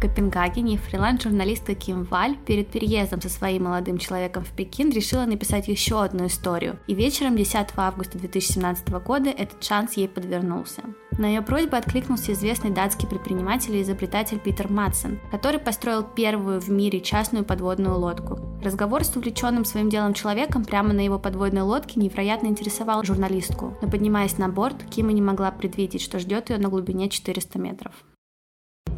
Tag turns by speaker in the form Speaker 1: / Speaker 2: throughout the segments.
Speaker 1: Копенгагене фриланс-журналистка Ким Валь перед переездом со своим молодым человеком в Пекин решила написать еще одну историю. И вечером 10 августа 2017 года этот шанс ей подвернулся. На ее просьбу откликнулся известный датский предприниматель и изобретатель Питер Матсон, который построил первую в мире частную подводную лодку. Разговор с увлеченным своим делом человеком прямо на его подводной лодке невероятно интересовал журналистку, но поднимаясь на борт, Кима не могла предвидеть, что ждет ее на глубине 400 метров.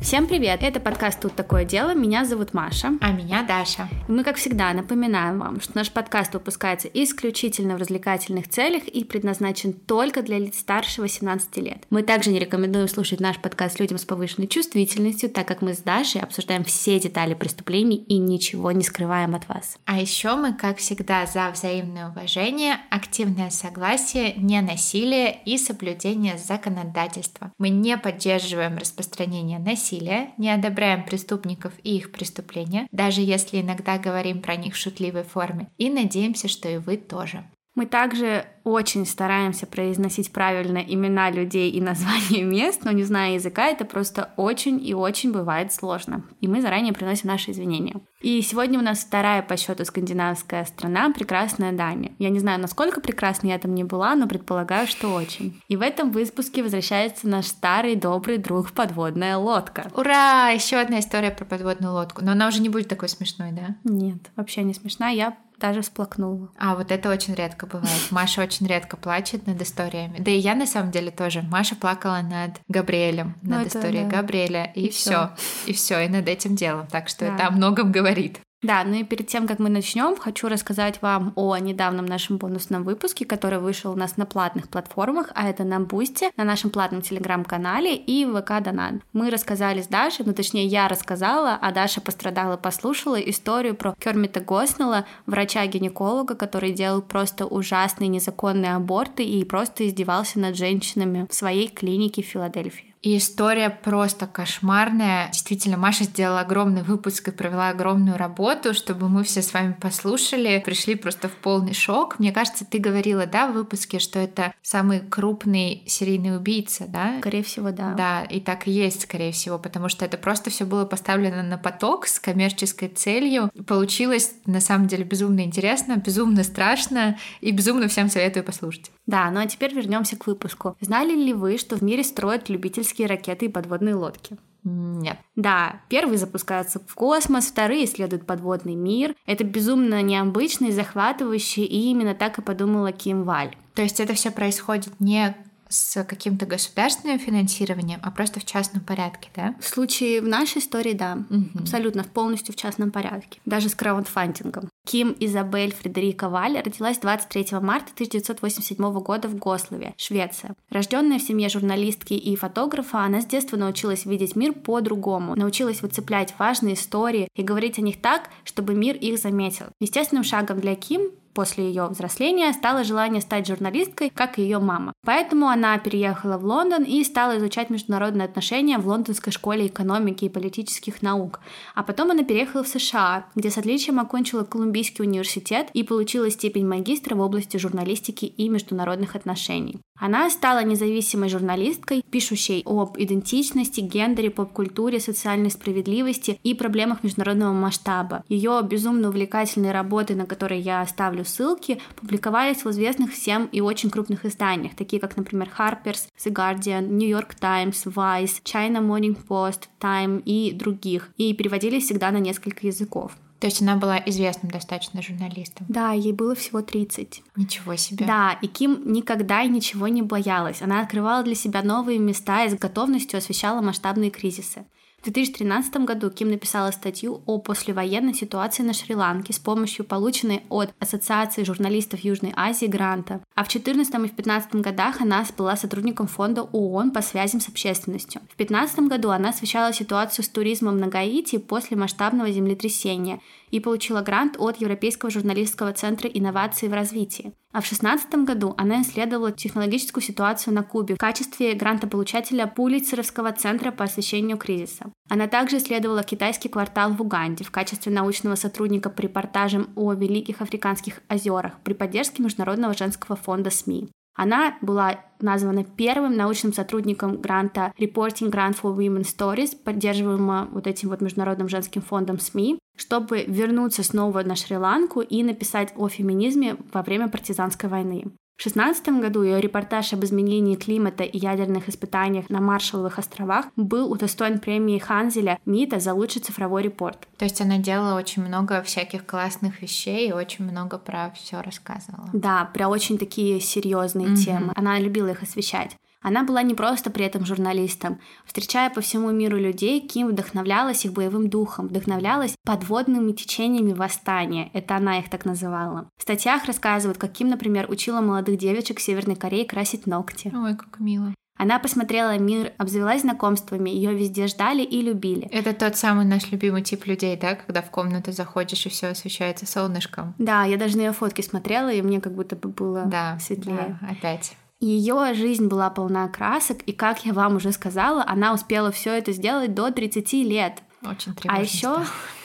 Speaker 1: Всем привет! Это подкаст «Тут такое дело». Меня зовут Маша.
Speaker 2: А меня Даша.
Speaker 1: И мы, как всегда, напоминаем вам, что наш подкаст выпускается исключительно в развлекательных целях и предназначен только для лиц старше 18 лет. Мы также не рекомендуем слушать наш подкаст людям с повышенной чувствительностью, так как мы с Дашей обсуждаем все детали преступлений и ничего не скрываем от вас.
Speaker 2: А еще мы, как всегда, за взаимное уважение, активное согласие, не насилие и соблюдение законодательства. Мы не поддерживаем распространение насилия насилия, не одобряем преступников и их преступления, даже если иногда говорим про них в шутливой форме, и надеемся, что и вы тоже.
Speaker 1: Мы также очень стараемся произносить правильно имена людей и названия мест, но не зная языка, это просто очень и очень бывает сложно. И мы заранее приносим наши извинения. И сегодня у нас вторая по счету скандинавская страна, прекрасная Дания. Я не знаю, насколько прекрасной я там не была, но предполагаю, что очень. И в этом выпуске возвращается наш старый добрый друг подводная лодка.
Speaker 2: Ура! Еще одна история про подводную лодку. Но она уже не будет такой смешной, да?
Speaker 1: Нет, вообще не смешная. Я даже всплакнула.
Speaker 2: А вот это очень редко бывает. Маша очень редко плачет над историями. Да и я на самом деле тоже. Маша плакала над Габриэлем, ну, над историей да. Габриэля, и, и все, и все, и над этим делом. Так что да. это о многом говорит.
Speaker 1: Да, ну и перед тем, как мы начнем, хочу рассказать вам о недавнем нашем бонусном выпуске, который вышел у нас на платных платформах, а это на Бусте, на нашем платном телеграм-канале и ВК Донат. Мы рассказали с Дашей, ну точнее я рассказала, а Даша пострадала, послушала историю про Кермита Госнелла, врача-гинеколога, который делал просто ужасные незаконные аборты и просто издевался над женщинами в своей клинике в Филадельфии.
Speaker 2: И история просто кошмарная. Действительно, Маша сделала огромный выпуск и провела огромную работу, чтобы мы все с вами послушали, пришли просто в полный шок. Мне кажется, ты говорила, да, в выпуске, что это самый крупный серийный убийца, да?
Speaker 1: Скорее всего, да.
Speaker 2: Да, и так и есть, скорее всего, потому что это просто все было поставлено на поток с коммерческой целью. Получилось, на самом деле, безумно интересно, безумно страшно и безумно всем советую послушать.
Speaker 1: Да, ну а теперь вернемся к выпуску. Знали ли вы, что в мире строят любительские ракеты и подводные лодки?
Speaker 2: Нет.
Speaker 1: Да, первые запускаются в космос, вторые исследуют подводный мир. Это безумно необычно и захватывающе, и именно так и подумала Ким Валь.
Speaker 2: То есть это все происходит не с каким-то государственным финансированием, а просто в частном порядке, да?
Speaker 1: В случае в нашей истории, да, угу. абсолютно полностью в частном порядке, даже с краундфандингом. Ким Изабель Фредерика Валь родилась 23 марта 1987 года в Гослове, Швеция. Рожденная в семье журналистки и фотографа, она с детства научилась видеть мир по-другому, научилась выцеплять важные истории и говорить о них так, чтобы мир их заметил. Естественным шагом для Ким после ее взросления стало желание стать журналисткой, как и ее мама. Поэтому она переехала в Лондон и стала изучать международные отношения в Лондонской школе экономики и политических наук. А потом она переехала в США, где с отличием окончила Колумбийский университет и получила степень магистра в области журналистики и международных отношений. Она стала независимой журналисткой, пишущей об идентичности, гендере, поп-культуре, социальной справедливости и проблемах международного масштаба. Ее безумно увлекательные работы, на которые я оставлю ссылки, публиковались в известных всем и очень крупных изданиях, такие как, например, Harper's, The Guardian, New York Times, Vice, China Morning Post, Time и других, и переводились всегда на несколько языков.
Speaker 2: То есть она была известным достаточно журналистом.
Speaker 1: Да, ей было всего 30.
Speaker 2: Ничего себе.
Speaker 1: Да, и Ким никогда и ничего не боялась. Она открывала для себя новые места и с готовностью освещала масштабные кризисы. В 2013 году Ким написала статью о послевоенной ситуации на Шри-Ланке с помощью полученной от Ассоциации журналистов Южной Азии гранта. А в 2014 и в 2015 годах она была сотрудником фонда ООН по связям с общественностью. В 2015 году она освещала ситуацию с туризмом на Гаити после масштабного землетрясения и получила грант от Европейского журналистского центра инноваций в развитии. А в 2016 году она исследовала технологическую ситуацию на Кубе в качестве грантополучателя Пулицеровского центра по освещению кризиса. Она также исследовала китайский квартал в Уганде в качестве научного сотрудника по репортажам о великих африканских озерах при поддержке Международного женского фонда СМИ. Она была названа первым научным сотрудником гранта Reporting Grant for Women Stories, поддерживаемого вот этим вот Международным женским фондом СМИ, чтобы вернуться снова на Шри-Ланку и написать о феминизме во время партизанской войны. В 2016 году ее репортаж об изменении климата и ядерных испытаниях на Маршалловых островах был удостоен премии Ханзеля МИДа за лучший цифровой репорт.
Speaker 2: То есть она делала очень много всяких классных вещей и очень много про все рассказывала.
Speaker 1: Да, про очень такие серьезные mm-hmm. темы. Она любила их освещать. Она была не просто при этом журналистом. Встречая по всему миру людей, Ким вдохновлялась их боевым духом, вдохновлялась подводными течениями восстания. Это она их так называла. В статьях рассказывают, как Ким, например, учила молодых девочек Северной Корее красить ногти.
Speaker 2: Ой, как мило.
Speaker 1: Она посмотрела мир, обзавелась знакомствами, ее везде ждали и любили.
Speaker 2: Это тот самый наш любимый тип людей, да, когда в комнату заходишь и все освещается солнышком.
Speaker 1: Да, я даже на ее фотки смотрела, и мне как будто бы было да, светлее.
Speaker 2: Да, опять.
Speaker 1: Ее жизнь была полна красок, и, как я вам уже сказала, она успела все это сделать до 30 лет.
Speaker 2: Очень
Speaker 1: А еще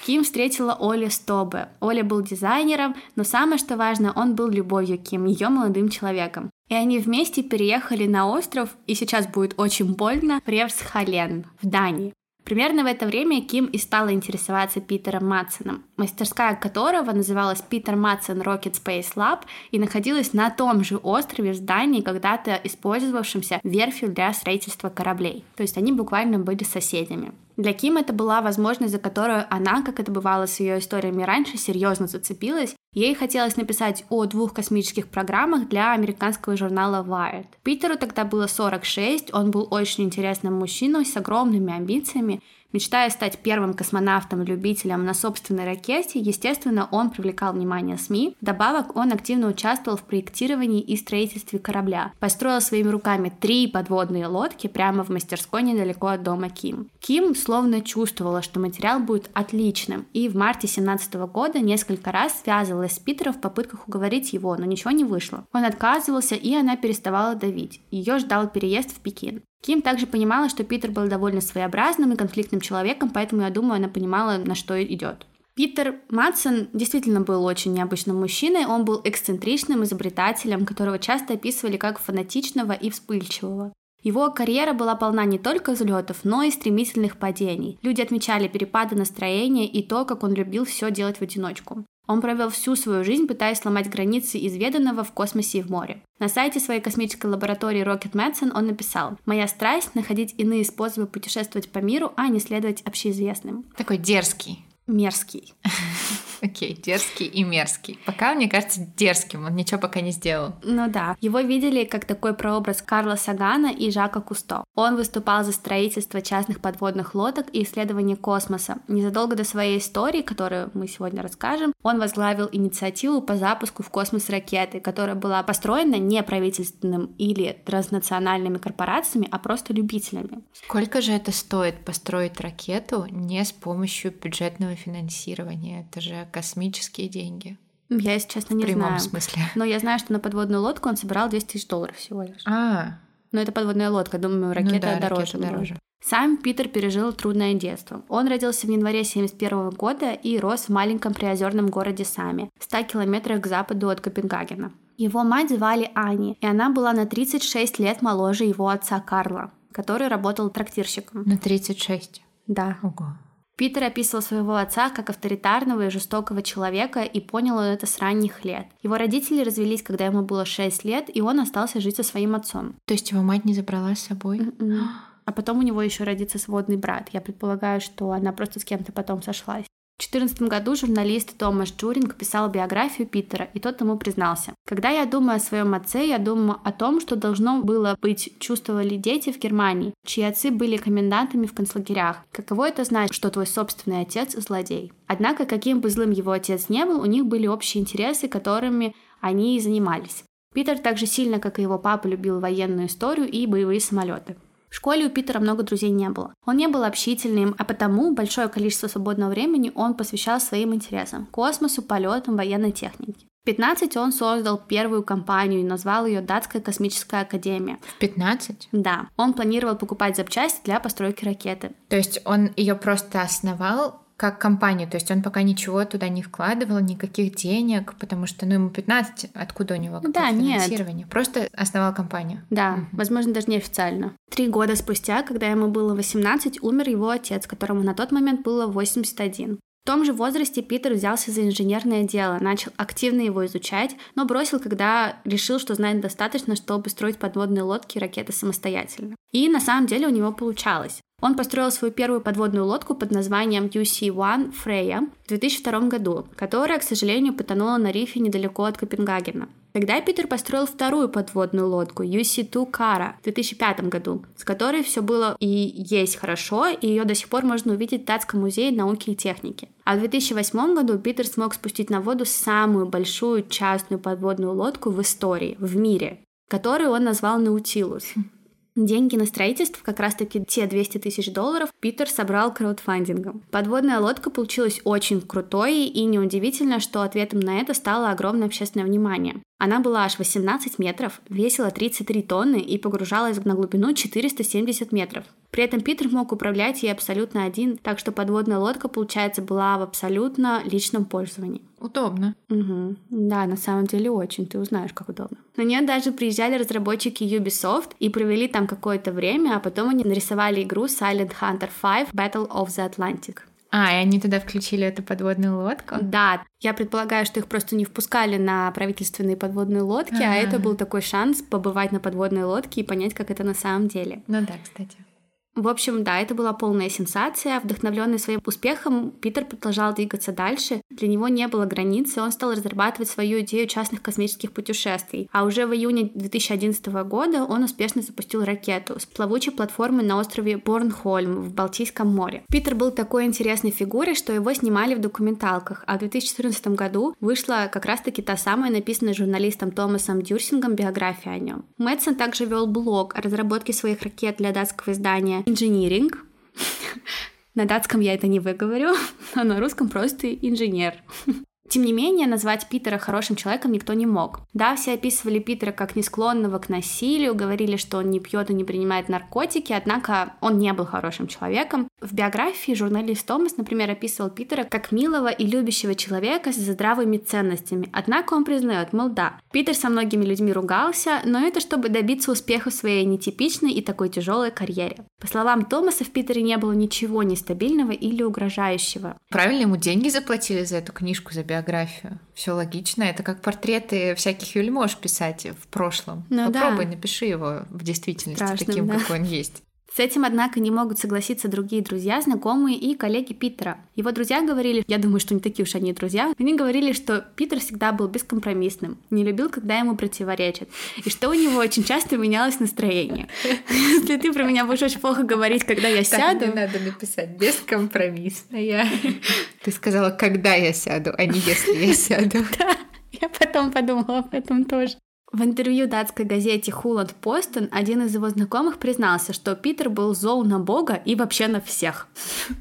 Speaker 1: Ким встретила Оли Стобе. Оля был дизайнером, но самое что важно, он был любовью Ким, ее молодым человеком. И они вместе переехали на остров, и сейчас будет очень больно, Превсхален в Дании. Примерно в это время Ким и стала интересоваться Питером Матсоном, мастерская которого называлась Питер Матсон Rocket Space Lab и находилась на том же острове в здании, когда-то использовавшемся верфью для строительства кораблей. То есть они буквально были соседями. Для Ким это была возможность, за которую она, как это бывало с ее историями раньше, серьезно зацепилась. Ей хотелось написать о двух космических программах для американского журнала Wired. Питеру тогда было 46, он был очень интересным мужчиной с огромными амбициями, Мечтая стать первым космонавтом-любителем на собственной ракете, естественно, он привлекал внимание СМИ. Вдобавок, он активно участвовал в проектировании и строительстве корабля. Построил своими руками три подводные лодки прямо в мастерской недалеко от дома Ким. Ким словно чувствовала, что материал будет отличным, и в марте 17 года несколько раз связывалась с Питером в попытках уговорить его, но ничего не вышло. Он отказывался, и она переставала давить. Ее ждал переезд в Пекин. Ким также понимала, что Питер был довольно своеобразным и конфликтным человеком, поэтому, я думаю, она понимала, на что идет. Питер Матсон действительно был очень необычным мужчиной, он был эксцентричным изобретателем, которого часто описывали как фанатичного и вспыльчивого. Его карьера была полна не только взлетов, но и стремительных падений. Люди отмечали перепады настроения и то, как он любил все делать в одиночку. Он провел всю свою жизнь, пытаясь сломать границы изведанного в космосе и в море. На сайте своей космической лаборатории Rocket Medicine он написал «Моя страсть – находить иные способы путешествовать по миру, а не следовать общеизвестным».
Speaker 2: Такой дерзкий.
Speaker 1: Мерзкий.
Speaker 2: Окей, okay, дерзкий и мерзкий. Пока, мне кажется, дерзким, он ничего пока не сделал.
Speaker 1: Ну да. Его видели как такой прообраз Карла Сагана и Жака Кусто. Он выступал за строительство частных подводных лодок и исследование космоса. Незадолго до своей истории, которую мы сегодня расскажем, он возглавил инициативу по запуску в космос ракеты, которая была построена не правительственным или транснациональными корпорациями, а просто любителями.
Speaker 2: Сколько же это стоит построить ракету не с помощью бюджетного финансирования? Это же космические деньги.
Speaker 1: Я, если честно, не
Speaker 2: в прямом
Speaker 1: знаю.
Speaker 2: смысле.
Speaker 1: Но я знаю, что на подводную лодку он собирал 200 тысяч долларов всего лишь.
Speaker 2: А.
Speaker 1: Но это подводная лодка, думаю, ракета
Speaker 2: ну да,
Speaker 1: дороже.
Speaker 2: Ракета дороже.
Speaker 1: Сам Питер пережил трудное детство. Он родился в январе 1971 года и рос в маленьком приозерном городе Сами, в 100 километрах к западу от Копенгагена. Его мать звали Ани, и она была на 36 лет моложе его отца Карла, который работал трактирщиком.
Speaker 2: На 36?
Speaker 1: Да.
Speaker 2: Ого.
Speaker 1: Питер описывал своего отца как авторитарного и жестокого человека и понял он это с ранних лет. Его родители развелись, когда ему было 6 лет, и он остался жить со своим отцом.
Speaker 2: То есть его мать не забрала с собой?
Speaker 1: Mm-mm. А потом у него еще родится сводный брат. Я предполагаю, что она просто с кем-то потом сошлась. В 2014 году журналист Томаш Джуринг писал биографию Питера, и тот ему признался. «Когда я думаю о своем отце, я думаю о том, что должно было быть чувствовали дети в Германии, чьи отцы были комендантами в концлагерях. Каково это знать, что твой собственный отец – злодей?» Однако, каким бы злым его отец не был, у них были общие интересы, которыми они и занимались. Питер так же сильно, как и его папа, любил военную историю и боевые самолеты. В школе у Питера много друзей не было. Он не был общительным, а потому большое количество свободного времени он посвящал своим интересам – космосу, полетам, военной технике. В 15 он создал первую компанию и назвал ее Датская космическая академия.
Speaker 2: В 15?
Speaker 1: Да. Он планировал покупать запчасти для постройки ракеты.
Speaker 2: То есть он ее просто основал как компанию, то есть он пока ничего туда не вкладывал, никаких денег, потому что, ну, ему 15, откуда у него
Speaker 1: да,
Speaker 2: финансирование?
Speaker 1: Нет.
Speaker 2: Просто основал компанию.
Speaker 1: Да, угу. возможно, даже неофициально. Три года спустя, когда ему было 18, умер его отец, которому на тот момент было 81. В том же возрасте Питер взялся за инженерное дело, начал активно его изучать, но бросил, когда решил, что знает достаточно, чтобы строить подводные лодки и ракеты самостоятельно. И на самом деле у него получалось. Он построил свою первую подводную лодку под названием UC-1 Freya в 2002 году, которая, к сожалению, потонула на рифе недалеко от Копенгагена. Тогда Питер построил вторую подводную лодку UC-2 Kara в 2005 году, с которой все было и есть хорошо, и ее до сих пор можно увидеть в Датском музее науки и техники. А в 2008 году Питер смог спустить на воду самую большую частную подводную лодку в истории, в мире, которую он назвал Наутилус. Деньги на строительство, как раз-таки те 200 тысяч долларов, Питер собрал краудфандингом. Подводная лодка получилась очень крутой, и неудивительно, что ответом на это стало огромное общественное внимание. Она была аж 18 метров, весила 33 тонны и погружалась на глубину 470 метров. При этом Питер мог управлять ей абсолютно один, так что подводная лодка, получается, была в абсолютно личном пользовании.
Speaker 2: Удобно.
Speaker 1: Угу. Да, на самом деле очень, ты узнаешь, как удобно. На нее даже приезжали разработчики Ubisoft и провели там какое-то время, а потом они нарисовали игру Silent Hunter 5 Battle of the Atlantic.
Speaker 2: А, и они туда включили эту подводную лодку?
Speaker 1: Да, я предполагаю, что их просто не впускали на правительственные подводные лодки, А-а-а. а это был такой шанс побывать на подводной лодке и понять, как это на самом деле.
Speaker 2: Ну да, кстати.
Speaker 1: В общем, да, это была полная сенсация. Вдохновленный своим успехом, Питер продолжал двигаться дальше. Для него не было границы, он стал разрабатывать свою идею частных космических путешествий. А уже в июне 2011 года он успешно запустил ракету с плавучей платформы на острове Борнхольм в Балтийском море. Питер был такой интересной фигурой, что его снимали в документалках, а в 2014 году вышла как раз-таки та самая написанная журналистом Томасом Дюрсингом биография о нем. Мэтсон также вел блог о разработке своих ракет для датского издания Engineering. На датском я это не выговорю, а на русском просто инженер. Тем не менее, назвать Питера хорошим человеком никто не мог. Да, все описывали Питера как не склонного к насилию, говорили, что он не пьет и не принимает наркотики, однако он не был хорошим человеком. В биографии журналист Томас, например, описывал Питера как милого и любящего человека с здравыми ценностями. Однако он признает, мол, да, Питер со многими людьми ругался, но это чтобы добиться успеха в своей нетипичной и такой тяжелой карьере. По словам Томаса, в Питере не было ничего нестабильного или угрожающего.
Speaker 2: Правильно ему деньги заплатили за эту книжку, за биографию? Биографию. Все логично. Это как портреты всяких вельмож писать в прошлом. Ну, Попробуй, да. напиши его в действительности Страшным, таким, да. какой он есть.
Speaker 1: С этим, однако, не могут согласиться другие друзья, знакомые и коллеги Питера. Его друзья говорили, я думаю, что не такие уж они друзья, они говорили, что Питер всегда был бескомпромиссным, не любил, когда ему противоречат, и что у него очень часто менялось настроение. Если ты про меня будешь очень плохо говорить, когда я сяду...
Speaker 2: Надо написать бескомпромиссная. Ты сказала, когда я сяду, а не если я сяду.
Speaker 1: Да, я потом подумала об этом тоже. В интервью датской газете Хуланд Постон один из его знакомых признался, что Питер был зол на Бога и вообще на всех.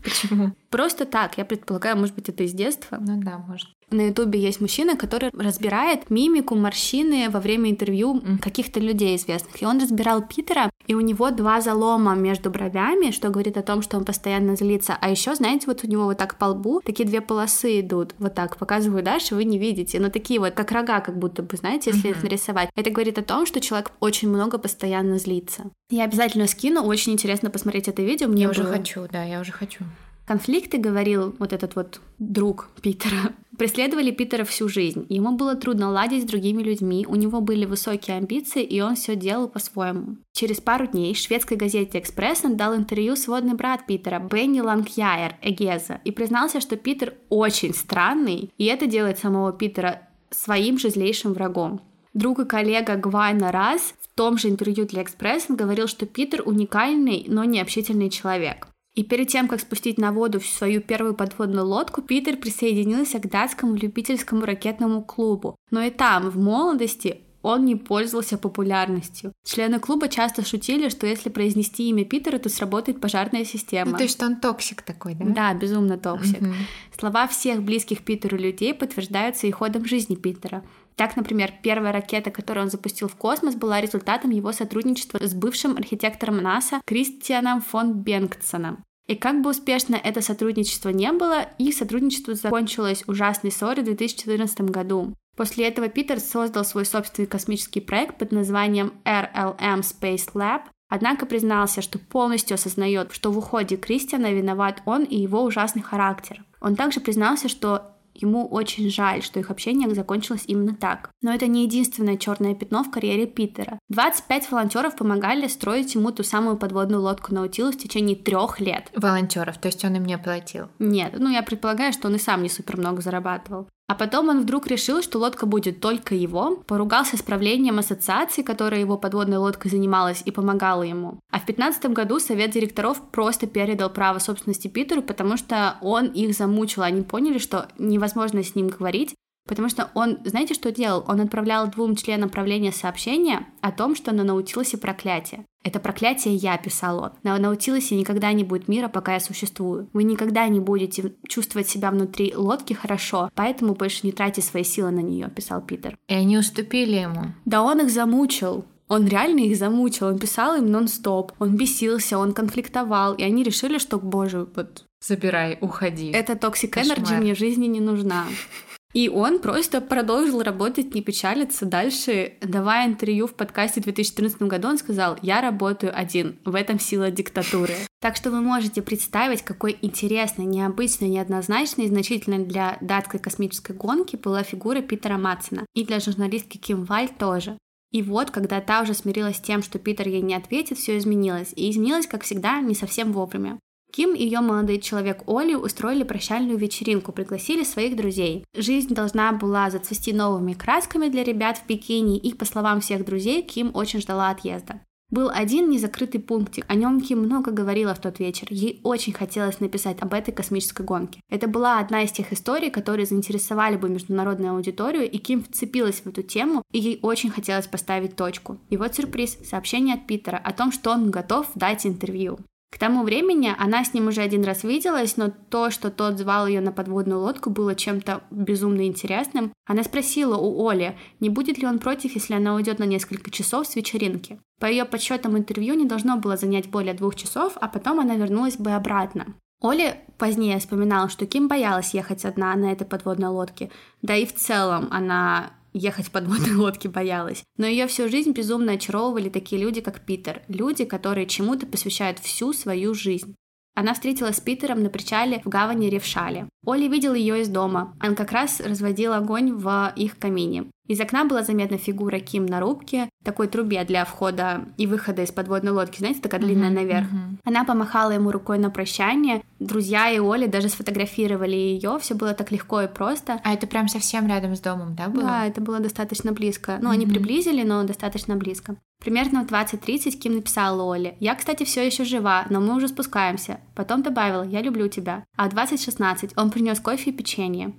Speaker 2: Почему?
Speaker 1: Просто так, я предполагаю, может быть, это из детства.
Speaker 2: Ну да, может.
Speaker 1: На Ютубе есть мужчина, который разбирает мимику, морщины во время интервью каких-то людей известных. И он разбирал Питера, и у него два залома между бровями, что говорит о том, что он постоянно злится. А еще, знаете, вот у него вот так по лбу такие две полосы идут. Вот так показываю дальше, вы не видите. Но такие вот, как рога, как будто бы, знаете, если их нарисовать. Это говорит о том, что человек очень много постоянно злится. Я обязательно скину, очень интересно посмотреть это видео.
Speaker 2: Мне я уже хочу, да, я уже хочу.
Speaker 1: Конфликты, говорил вот этот вот друг Питера, преследовали Питера всю жизнь. Ему было трудно ладить с другими людьми, у него были высокие амбиции, и он все делал по-своему. Через пару дней шведской газете «Экспресс» он дал интервью сводный брат Питера, Бенни Лангьяер Эгеза, и признался, что Питер очень странный, и это делает самого Питера своим же злейшим врагом. Друг и коллега Гвайна Раз в том же интервью для «Экспресс» говорил, что Питер уникальный, но не общительный человек. И перед тем, как спустить на воду свою первую подводную лодку, Питер присоединился к датскому любительскому ракетному клубу. Но и там, в молодости, он не пользовался популярностью. Члены клуба часто шутили, что если произнести имя Питера, то сработает пожарная система.
Speaker 2: Ну, то есть он toxic такой, да?
Speaker 1: Да, безумно toxic. Угу. Слова всех близких Питеру людей подтверждаются и ходом жизни Питера. Так, например, первая ракета, которую он запустил в космос, была результатом его сотрудничества с бывшим архитектором НАСА Кристианом фон Бенгтсоном. И как бы успешно это сотрудничество не было, их сотрудничество закончилось ужасной ссорой в 2014 году. После этого Питер создал свой собственный космический проект под названием RLM Space Lab, однако признался, что полностью осознает, что в уходе Кристиана виноват он и его ужасный характер. Он также признался, что Ему очень жаль, что их общение закончилось именно так. Но это не единственное черное пятно в карьере Питера. 25 волонтеров помогали строить ему ту самую подводную лодку Наутилус в течение трех лет.
Speaker 2: Волонтеров, то есть он им не платил?
Speaker 1: Нет, ну я предполагаю, что он и сам не супер много зарабатывал. А потом он вдруг решил, что лодка будет только его, поругался с правлением ассоциации, которая его подводной лодкой занималась и помогала ему. А в 15 году совет директоров просто передал право собственности Питеру, потому что он их замучил. Они поняли, что невозможно с ним говорить, Потому что он, знаете, что делал? Он отправлял двум членам правления сообщение о том, что на Наутилусе проклятие. Это проклятие я, писал он. На Наутилусе никогда не будет мира, пока я существую. Вы никогда не будете чувствовать себя внутри лодки хорошо, поэтому больше не тратьте свои силы на нее, писал Питер.
Speaker 2: И они уступили ему.
Speaker 1: Да он их замучил. Он реально их замучил, он писал им нон-стоп, он бесился, он конфликтовал, и они решили, что, боже, вот...
Speaker 2: Забирай, уходи.
Speaker 1: Это toxic energy мне в жизни не нужна. И он просто продолжил работать, не печалиться дальше. Давая интервью в подкасте в 2014 году, он сказал, я работаю один, в этом сила диктатуры. Так что вы можете представить, какой интересной, необычной, неоднозначной и значительной для датской космической гонки была фигура Питера Мадсена. И для журналистки Ким Валль тоже. И вот, когда та уже смирилась с тем, что Питер ей не ответит, все изменилось. И изменилось, как всегда, не совсем вовремя. Ким и ее молодой человек Оли устроили прощальную вечеринку, пригласили своих друзей. Жизнь должна была зацвести новыми красками для ребят в Пекине, и, по словам всех друзей, Ким очень ждала отъезда. Был один незакрытый пунктик, о нем Ким много говорила в тот вечер. Ей очень хотелось написать об этой космической гонке. Это была одна из тех историй, которые заинтересовали бы международную аудиторию, и Ким вцепилась в эту тему, и ей очень хотелось поставить точку. И вот сюрприз, сообщение от Питера о том, что он готов дать интервью. К тому времени она с ним уже один раз виделась, но то, что тот звал ее на подводную лодку, было чем-то безумно интересным. Она спросила у Оли, не будет ли он против, если она уйдет на несколько часов с вечеринки. По ее подсчетам интервью не должно было занять более двух часов, а потом она вернулась бы обратно. Оля позднее вспоминала, что Ким боялась ехать одна на этой подводной лодке, да и в целом она ехать в подводной лодке боялась. Но ее всю жизнь безумно очаровывали такие люди, как Питер. Люди, которые чему-то посвящают всю свою жизнь. Она встретилась с Питером на причале в гавани Ревшале. Оля видел ее из дома. Он как раз разводил огонь в их камине. Из окна была заметна фигура Ким на рубке, такой трубе для входа и выхода из подводной лодки, знаете, такая длинная uh-huh, наверх. Uh-huh. Она помахала ему рукой на прощание. Друзья и Оля даже сфотографировали ее. Все было так легко и просто.
Speaker 2: А это прям совсем рядом с домом, да, было?
Speaker 1: Да, это было достаточно близко. Ну, uh-huh. они приблизили, но достаточно близко. Примерно в 20.30 Ким написала Оле. «Я, кстати, все еще жива, но мы уже спускаемся». Потом добавила «Я люблю тебя». А в 20.16 он принес кофе и печенье.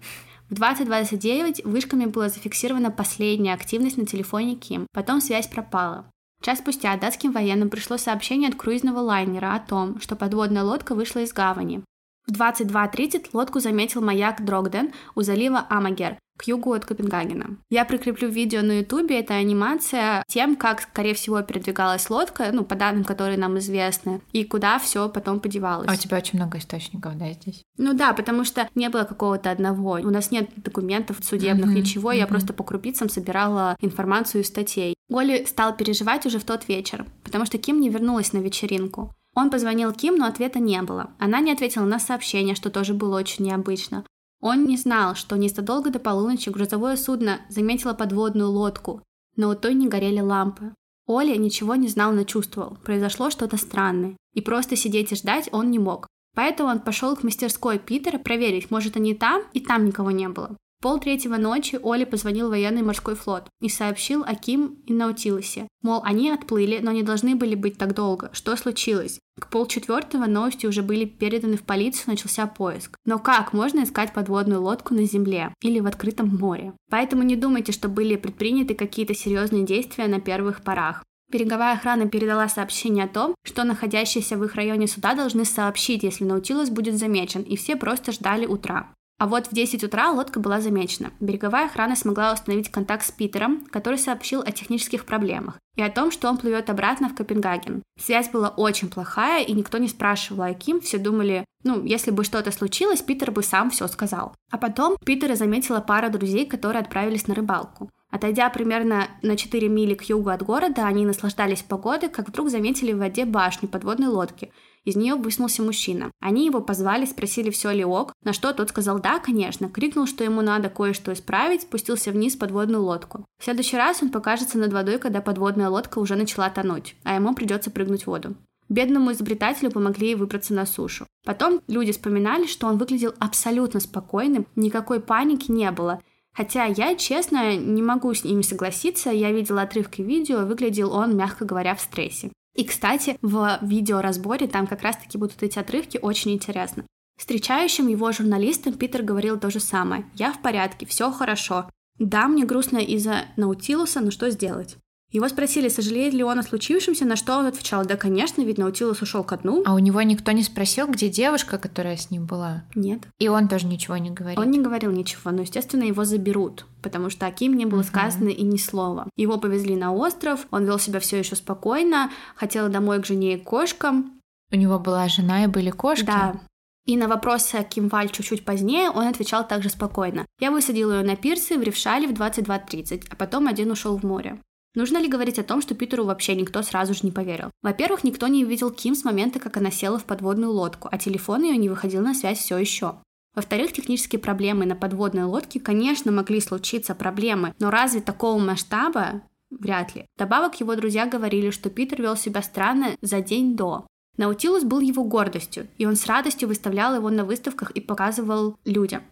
Speaker 1: В 2029 вышками была зафиксирована последняя активность на телефоне Ким, потом связь пропала. Час спустя датским военным пришло сообщение от круизного лайнера о том, что подводная лодка вышла из гавани. В 22.30 лодку заметил маяк Дрогден у залива Амагер, к югу от Копенгагена. Я прикреплю видео на ютубе, это анимация тем, как, скорее всего, передвигалась лодка, ну, по данным, которые нам известны, и куда все потом подевалось.
Speaker 2: А у тебя очень много источников, да, здесь?
Speaker 1: Ну да, потому что не было какого-то одного. У нас нет документов судебных, mm-hmm. ничего, mm-hmm. я просто по крупицам собирала информацию из статей. Оли стал переживать уже в тот вечер, потому что Ким не вернулась на вечеринку. Он позвонил Ким, но ответа не было. Она не ответила на сообщение, что тоже было очень необычно. Он не знал, что незадолго до полуночи грузовое судно заметило подводную лодку, но у той не горели лампы. Оля ничего не знал, но чувствовал. Произошло что-то странное. И просто сидеть и ждать он не мог. Поэтому он пошел к мастерской Питера проверить, может они там, и там никого не было. Пол третьего ночи Оля позвонил военный морской флот и сообщил о Ким и Наутилусе. Мол, они отплыли, но не должны были быть так долго. Что случилось? К полчетвертого новости уже были переданы в полицию, начался поиск. Но как можно искать подводную лодку на земле или в открытом море? Поэтому не думайте, что были предприняты какие-то серьезные действия на первых порах. Береговая охрана передала сообщение о том, что находящиеся в их районе суда должны сообщить, если Наутилус будет замечен, и все просто ждали утра. А вот в 10 утра лодка была замечена. Береговая охрана смогла установить контакт с Питером, который сообщил о технических проблемах и о том, что он плывет обратно в Копенгаген. Связь была очень плохая, и никто не спрашивал о Ким, все думали, ну, если бы что-то случилось, Питер бы сам все сказал. А потом Питера заметила пара друзей, которые отправились на рыбалку. Отойдя примерно на 4 мили к югу от города, они наслаждались погодой, как вдруг заметили в воде башню подводной лодки. Из нее высунулся мужчина. Они его позвали, спросили, все ли ок, на что тот сказал «да, конечно», крикнул, что ему надо кое-что исправить, спустился вниз в подводную лодку. В следующий раз он покажется над водой, когда подводная лодка уже начала тонуть, а ему придется прыгнуть в воду. Бедному изобретателю помогли выбраться на сушу. Потом люди вспоминали, что он выглядел абсолютно спокойным, никакой паники не было, Хотя я, честно, не могу с ними согласиться. Я видела отрывки видео, выглядел он, мягко говоря, в стрессе. И, кстати, в видеоразборе там как раз-таки будут эти отрывки очень интересно. Встречающим его журналистам Питер говорил то же самое. «Я в порядке, все хорошо. Да, мне грустно из-за Наутилуса, но что сделать?» Его спросили, сожалеет ли он о случившемся, на что он отвечал, да, конечно, ведь Наутилус ушел ко дну.
Speaker 2: А у него никто не спросил, где девушка, которая с ним была?
Speaker 1: Нет.
Speaker 2: И он тоже ничего не говорил?
Speaker 1: Он не говорил ничего, но, естественно, его заберут, потому что Аким не было uh-huh. сказано и ни слова. Его повезли на остров, он вел себя все еще спокойно, хотел домой к жене и кошкам.
Speaker 2: У него была жена и были кошки?
Speaker 1: Да, и на вопросы Ким Валь чуть-чуть позднее он отвечал также спокойно. Я высадил ее на пирсы в Ревшале в 22.30, а потом один ушел в море. Нужно ли говорить о том, что Питеру вообще никто сразу же не поверил? Во-первых, никто не видел Ким с момента, как она села в подводную лодку, а телефон ее не выходил на связь все еще. Во-вторых, технические проблемы на подводной лодке, конечно, могли случиться проблемы, но разве такого масштаба? Вряд ли. Добавок его друзья говорили, что Питер вел себя странно за день до. Наутилус был его гордостью, и он с радостью выставлял его на выставках и показывал людям.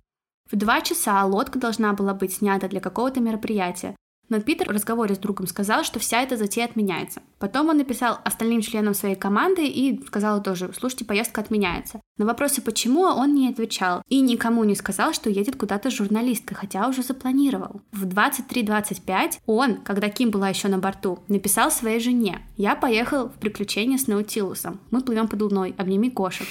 Speaker 1: В два часа лодка должна была быть снята для какого-то мероприятия, но Питер в разговоре с другом сказал, что вся эта затея отменяется. Потом он написал остальным членам своей команды и сказал тоже, слушайте, поездка отменяется. На вопросы почему он не отвечал и никому не сказал, что едет куда-то с журналисткой, хотя уже запланировал. В 23.25 он, когда Ким была еще на борту, написал своей жене «Я поехал в приключения с Наутилусом. Мы плывем под луной, обними кошек».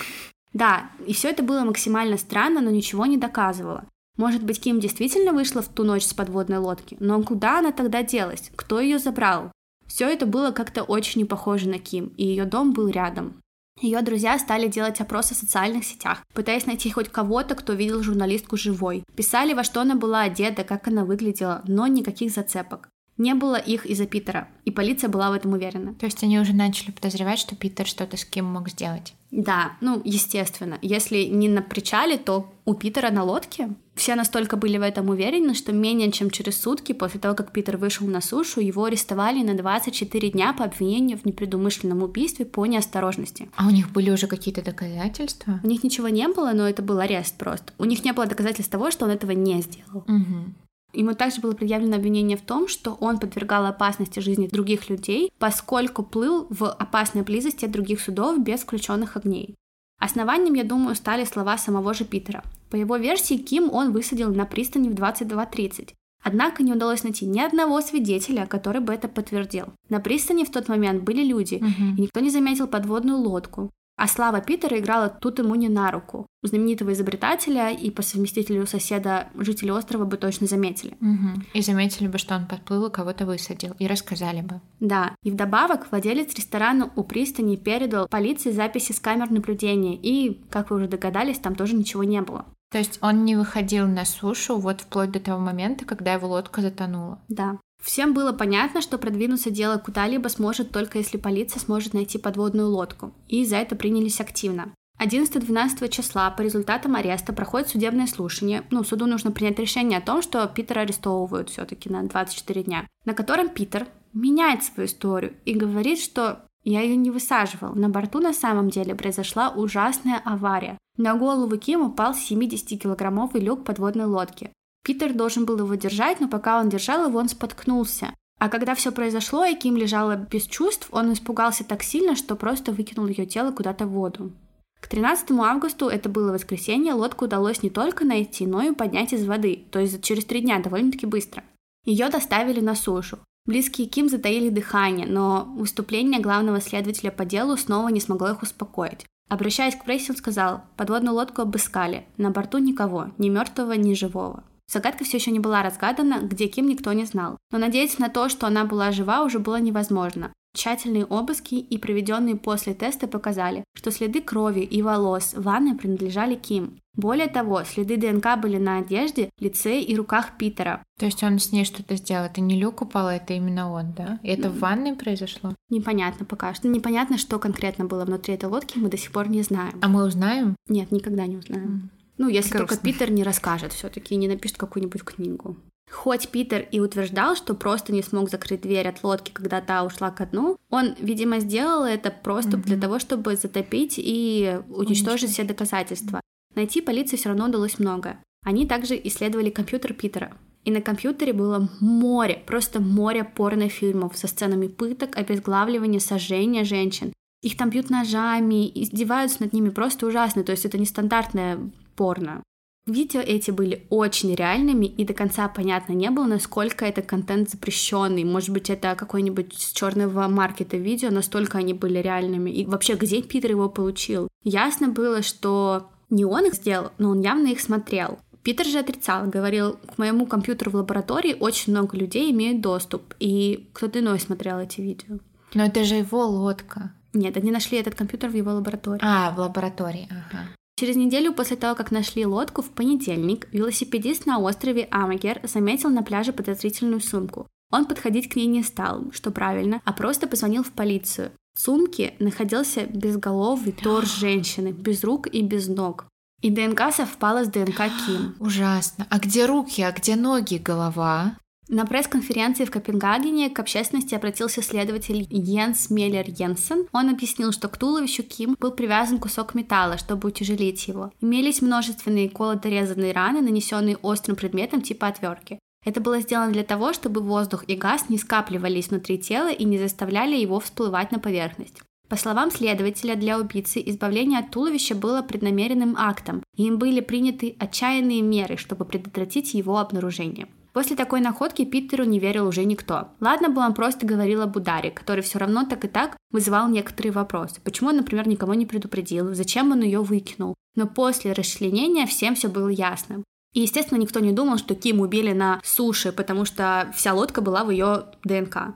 Speaker 1: Да, и все это было максимально странно, но ничего не доказывало. Может быть, Ким действительно вышла в ту ночь с подводной лодки, но куда она тогда делась? Кто ее забрал? Все это было как-то очень не похоже на Ким, и ее дом был рядом. Ее друзья стали делать опросы в социальных сетях, пытаясь найти хоть кого-то, кто видел журналистку живой. Писали, во что она была одета, как она выглядела, но никаких зацепок. Не было их из-за Питера, и полиция была в этом уверена.
Speaker 2: То есть они уже начали подозревать, что Питер что-то с Ким мог сделать?
Speaker 1: Да, ну, естественно. Если не на причале, то у Питера на лодке. Все настолько были в этом уверены, что менее чем через сутки после того, как Питер вышел на сушу, его арестовали на 24 дня по обвинению в непредумышленном убийстве по неосторожности.
Speaker 2: А у них были уже какие-то доказательства?
Speaker 1: У них ничего не было, но это был арест просто. У них не было доказательств того, что он этого не сделал.
Speaker 2: Угу.
Speaker 1: Ему также было предъявлено обвинение в том, что он подвергал опасности жизни других людей, поскольку плыл в опасной близости от других судов без включенных огней. Основанием, я думаю, стали слова самого же Питера. По его версии, Ким он высадил на пристани в 22.30. Однако не удалось найти ни одного свидетеля, который бы это подтвердил. На пристани в тот момент были люди,
Speaker 2: угу.
Speaker 1: и никто не заметил подводную лодку. А слава Питера играла тут ему не на руку. У знаменитого изобретателя и по совместителю соседа жители острова бы точно заметили.
Speaker 2: Угу. И заметили бы, что он подплыл и кого-то высадил, и рассказали бы.
Speaker 1: Да, и вдобавок владелец ресторана у пристани передал полиции записи с камер наблюдения, и, как вы уже догадались, там тоже ничего не было.
Speaker 2: То есть он не выходил на сушу вот вплоть до того момента, когда его лодка затонула?
Speaker 1: Да. Всем было понятно, что продвинуться дело куда-либо сможет только если полиция сможет найти подводную лодку, и за это принялись активно. 11-12 числа по результатам ареста проходит судебное слушание. Ну, суду нужно принять решение о том, что Питера арестовывают все-таки на 24 дня, на котором Питер меняет свою историю и говорит, что я ее не высаживал. На борту на самом деле произошла ужасная авария. На голову Ким упал 70-килограммовый люк подводной лодки. Питер должен был его держать, но пока он держал его, он споткнулся. А когда все произошло, и Ким лежала без чувств, он испугался так сильно, что просто выкинул ее тело куда-то в воду. К 13 августу, это было воскресенье, лодку удалось не только найти, но и поднять из воды, то есть через три дня, довольно-таки быстро. Ее доставили на сушу. Близкие Ким затаили дыхание, но выступление главного следователя по делу снова не смогло их успокоить. Обращаясь к прессе, он сказал, подводную лодку обыскали, на борту никого, ни мертвого, ни живого. Загадка все еще не была разгадана, где Ким никто не знал. Но надеяться на то, что она была жива, уже было невозможно. Тщательные обыски и проведенные после теста показали, что следы крови и волос в ванной принадлежали Ким. Более того, следы ДНК были на одежде, лице и руках Питера.
Speaker 2: То есть он с ней что-то сделал? Это не Люк упал, это именно он, да? И это в ванной произошло?
Speaker 1: Непонятно пока что. Непонятно, что конкретно было внутри этой лодки, мы до сих пор не знаем.
Speaker 2: А мы узнаем?
Speaker 1: Нет, никогда не узнаем. Mm. Ну, если Грустно. только Питер не расскажет все-таки и не напишет какую-нибудь книгу. Хоть Питер и утверждал, что просто не смог закрыть дверь от лодки, когда та ушла ко дну, он, видимо, сделал это просто mm-hmm. для того, чтобы затопить и уничтожить все доказательства. Найти полиции все равно удалось много. Они также исследовали компьютер Питера. И на компьютере было море, просто море порнофильмов со сценами пыток, обезглавливания, сожжения женщин. Их там бьют ножами, издеваются над ними просто ужасно. То есть это не стандартное порно. Видео эти были очень реальными, и до конца понятно не было, насколько это контент запрещенный. Может быть, это какой-нибудь с черного маркета видео, настолько они были реальными. И вообще, где Питер его получил? Ясно было, что не он их сделал, но он явно их смотрел. Питер же отрицал, говорил, к моему компьютеру в лаборатории очень много людей имеют доступ, и кто-то иной смотрел эти видео.
Speaker 2: Но это же его лодка.
Speaker 1: Нет, они нашли этот компьютер в его лаборатории.
Speaker 2: А, в лаборатории, ага.
Speaker 1: Через неделю после того, как нашли лодку, в понедельник велосипедист на острове Амагер заметил на пляже подозрительную сумку. Он подходить к ней не стал, что правильно, а просто позвонил в полицию. В сумке находился безголовый торс женщины, без рук и без ног. И ДНК совпала с ДНК Ким.
Speaker 2: Ужасно. А где руки, а где ноги, голова?
Speaker 1: На пресс-конференции в Копенгагене к общественности обратился следователь Йенс Меллер Йенсен. Он объяснил, что к туловищу Ким был привязан кусок металла, чтобы утяжелить его. Имелись множественные колото-резанные раны, нанесенные острым предметом типа отвертки. Это было сделано для того, чтобы воздух и газ не скапливались внутри тела и не заставляли его всплывать на поверхность. По словам следователя, для убийцы избавление от туловища было преднамеренным актом, и им были приняты отчаянные меры, чтобы предотвратить его обнаружение. После такой находки Питеру не верил уже никто. Ладно бы он просто говорил об ударе, который все равно так и так вызывал некоторые вопросы. Почему он, например, никого не предупредил, зачем он ее выкинул. Но после расчленения всем все было ясно. И, естественно, никто не думал, что Ким убили на суше, потому что вся лодка была в ее ДНК.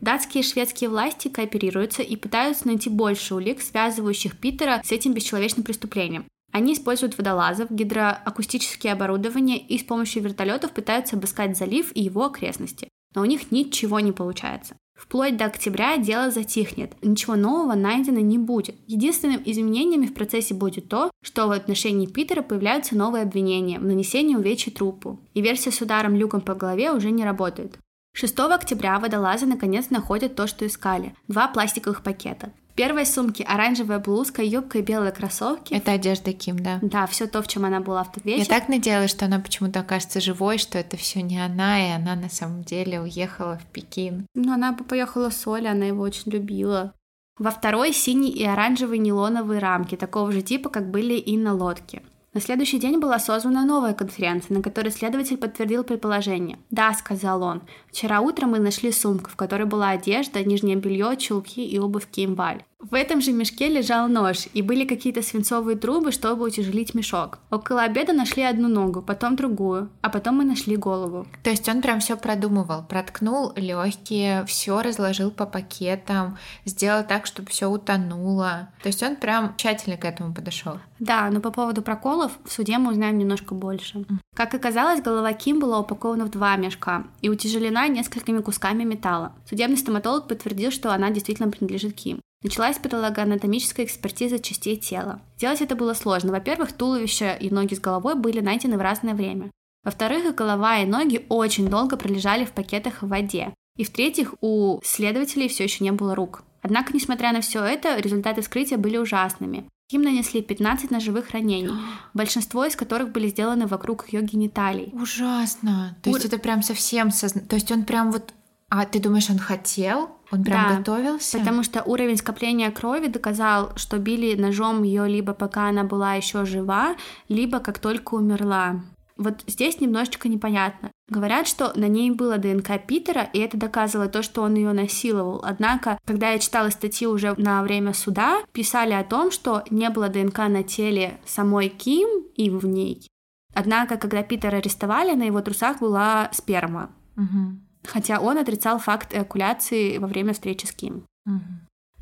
Speaker 1: Датские и шведские власти кооперируются и пытаются найти больше улик, связывающих Питера с этим бесчеловечным преступлением. Они используют водолазов, гидроакустические оборудования и с помощью вертолетов пытаются обыскать залив и его окрестности. Но у них ничего не получается. Вплоть до октября дело затихнет, ничего нового найдено не будет. Единственным изменением в процессе будет то, что в отношении Питера появляются новые обвинения в нанесении увечий трупу, и версия с ударом люком по голове уже не работает. 6 октября водолазы наконец находят то, что искали – два пластиковых пакета первой сумке оранжевая блузка, юбка и белые кроссовки.
Speaker 2: Это одежда Ким, да?
Speaker 1: Да, все то, в чем она была в тот вечер.
Speaker 2: Я так надеялась, что она почему-то окажется живой, что это все не она, и она на самом деле уехала в Пекин.
Speaker 1: Ну, она бы поехала с Олей, она его очень любила. Во второй синий и оранжевые нейлоновые рамки, такого же типа, как были и на лодке. На следующий день была созвана новая конференция, на которой следователь подтвердил предположение. «Да», — сказал он, — «вчера утром мы нашли сумку, в которой была одежда, нижнее белье, чулки и обувь Кимбаль. В этом же мешке лежал нож, и были какие-то свинцовые трубы, чтобы утяжелить мешок. Около обеда нашли одну ногу, потом другую, а потом мы нашли голову.
Speaker 2: То есть он прям все продумывал, проткнул легкие, все разложил по пакетам, сделал так, чтобы все утонуло. То есть он прям тщательно к этому подошел.
Speaker 1: Да, но по поводу проколов в суде мы узнаем немножко больше. Как оказалось, голова Ким была упакована в два мешка и утяжелена несколькими кусками металла. Судебный стоматолог подтвердил, что она действительно принадлежит Ким. Началась патологоанатомическая экспертиза частей тела. Делать это было сложно. Во-первых, туловище и ноги с головой были найдены в разное время. Во-вторых, голова и ноги очень долго пролежали в пакетах в воде. И в-третьих, у следователей все еще не было рук. Однако, несмотря на все это, результаты вскрытия были ужасными. Им нанесли 15 ножевых ранений, большинство из которых были сделаны вокруг ее гениталий.
Speaker 2: Ужасно. То Ур... есть это прям совсем... Созна... То есть он прям вот... А ты думаешь, он хотел? Он прям да, готовился?
Speaker 1: Потому что уровень скопления крови доказал, что били ножом ее либо пока она была еще жива, либо как только умерла. Вот здесь немножечко непонятно. Говорят, что на ней было ДНК Питера, и это доказывало то, что он ее насиловал. Однако, когда я читала статьи уже на время суда, писали о том, что не было ДНК на теле самой Ким и в ней. Однако, когда Питера арестовали, на его трусах была сперма.
Speaker 2: Угу.
Speaker 1: Хотя он отрицал факт эякуляции во время встречи с Ким.
Speaker 2: Угу.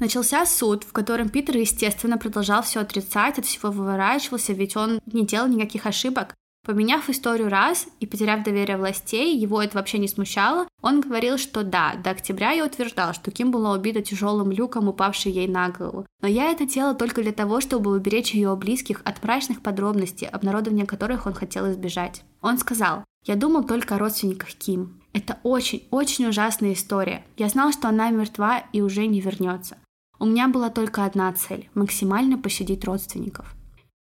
Speaker 1: Начался суд, в котором Питер, естественно, продолжал все отрицать, от всего выворачивался, ведь он не делал никаких ошибок. Поменяв историю раз и потеряв доверие властей, его это вообще не смущало, он говорил, что да, до октября я утверждал, что Ким была убита тяжелым люком, упавший ей на голову. Но я это делал только для того, чтобы уберечь ее близких от мрачных подробностей, обнародования которых он хотел избежать. Он сказал, я думал только о родственниках Ким. Это очень-очень ужасная история. Я знал, что она мертва и уже не вернется. У меня была только одна цель – максимально пощадить родственников.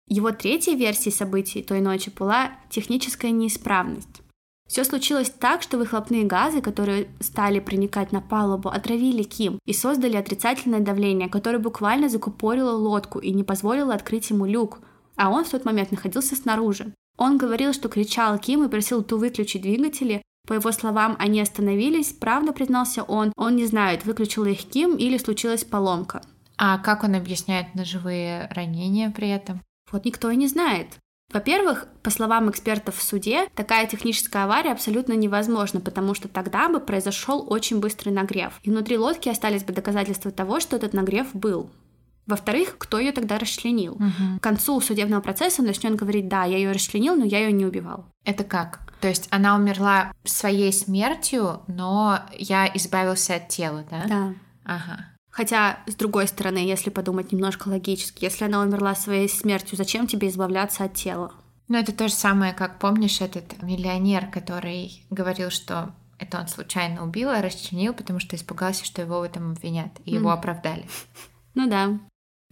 Speaker 1: Его третьей версией событий той ночи была техническая неисправность. Все случилось так, что выхлопные газы, которые стали проникать на палубу, отравили Ким и создали отрицательное давление, которое буквально закупорило лодку и не позволило открыть ему люк, а он в тот момент находился снаружи. Он говорил, что кричал Ким и просил ту выключить двигатели. По его словам, они остановились, правда, признался он, он не знает, выключила их Ким или случилась поломка.
Speaker 2: А как он объясняет ножевые ранения при этом?
Speaker 1: Вот никто и не знает. Во-первых, по словам экспертов в суде, такая техническая авария абсолютно невозможна, потому что тогда бы произошел очень быстрый нагрев, и внутри лодки остались бы доказательства того, что этот нагрев был. Во-вторых, кто ее тогда расчленил?
Speaker 2: Угу.
Speaker 1: К концу судебного процесса он начнет говорить, да, я ее расчленил, но я ее не убивал.
Speaker 2: Это как? То есть она умерла своей смертью, но я избавился от тела, да?
Speaker 1: Да.
Speaker 2: Ага.
Speaker 1: Хотя, с другой стороны, если подумать немножко логически, если она умерла своей смертью, зачем тебе избавляться от тела?
Speaker 2: Ну, это то же самое, как помнишь этот миллионер, который говорил, что это он случайно убил, а расчленил, потому что испугался, что его в этом обвинят, и mm. его оправдали.
Speaker 1: Ну да.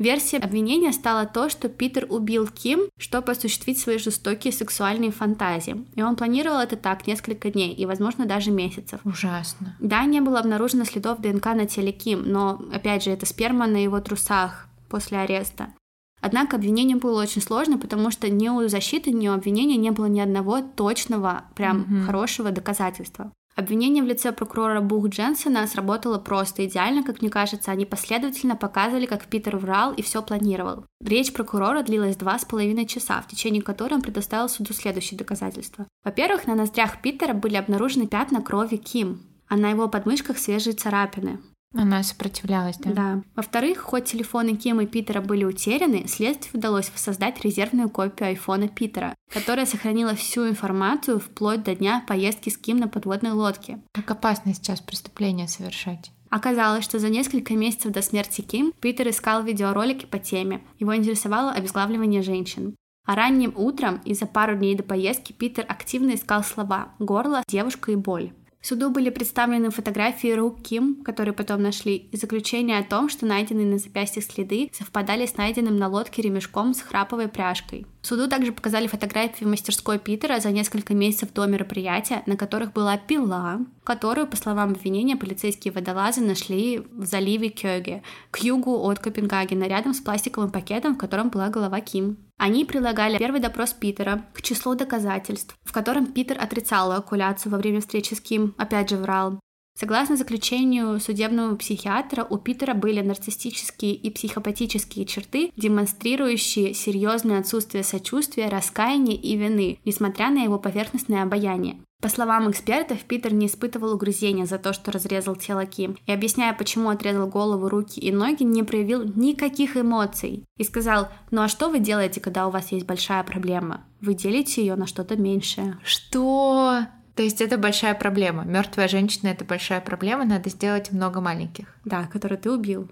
Speaker 1: Версией обвинения стало то, что Питер убил Ким, чтобы осуществить свои жестокие сексуальные фантазии. И он планировал это так несколько дней и, возможно, даже месяцев.
Speaker 2: Ужасно.
Speaker 1: Да, не было обнаружено следов ДНК на теле Ким, но, опять же, это сперма на его трусах после ареста. Однако обвинение было очень сложно, потому что ни у защиты, ни у обвинения не было ни одного точного, прям mm-hmm. хорошего доказательства. Обвинение в лице прокурора Бух Дженсона сработало просто идеально, как мне кажется. Они последовательно показывали, как Питер врал и все планировал. Речь прокурора длилась два с половиной часа, в течение которой он предоставил суду следующие доказательства. Во-первых, на ноздрях Питера были обнаружены пятна крови Ким, а на его подмышках свежие царапины.
Speaker 2: Она сопротивлялась, да?
Speaker 1: Да. Во-вторых, хоть телефоны Ким и Питера были утеряны, следствию удалось воссоздать резервную копию айфона Питера, которая сохранила всю информацию вплоть до дня поездки с Ким на подводной лодке.
Speaker 2: Как опасно сейчас преступление совершать?
Speaker 1: Оказалось, что за несколько месяцев до смерти Ким Питер искал видеоролики по теме. Его интересовало обезглавливание женщин. А ранним утром и за пару дней до поездки Питер активно искал слова «горло», «девушка» и «боль». Суду были представлены фотографии рук Ким, которые потом нашли, и заключение о том, что найденные на запястьях следы совпадали с найденным на лодке ремешком с храповой пряжкой. Суду также показали фотографии мастерской Питера за несколько месяцев до мероприятия, на которых была пила, которую, по словам обвинения, полицейские водолазы нашли в заливе Кёге, к югу от Копенгагена, рядом с пластиковым пакетом, в котором была голова Ким. Они прилагали первый допрос Питера к числу доказательств, в котором Питер отрицал эвакуляцию во время встречи с Ким, опять же врал. Согласно заключению судебного психиатра, у Питера были нарциссические и психопатические черты, демонстрирующие серьезное отсутствие сочувствия, раскаяния и вины, несмотря на его поверхностное обаяние. По словам экспертов, Питер не испытывал угрызения за то, что разрезал тело Ким, и объясняя, почему отрезал голову, руки и ноги, не проявил никаких эмоций. И сказал, ну а что вы делаете, когда у вас есть большая проблема? Вы делите ее на что-то меньшее.
Speaker 2: Что? То есть это большая проблема. Мертвая женщина это большая проблема, надо сделать много маленьких.
Speaker 1: Да, которые ты убил.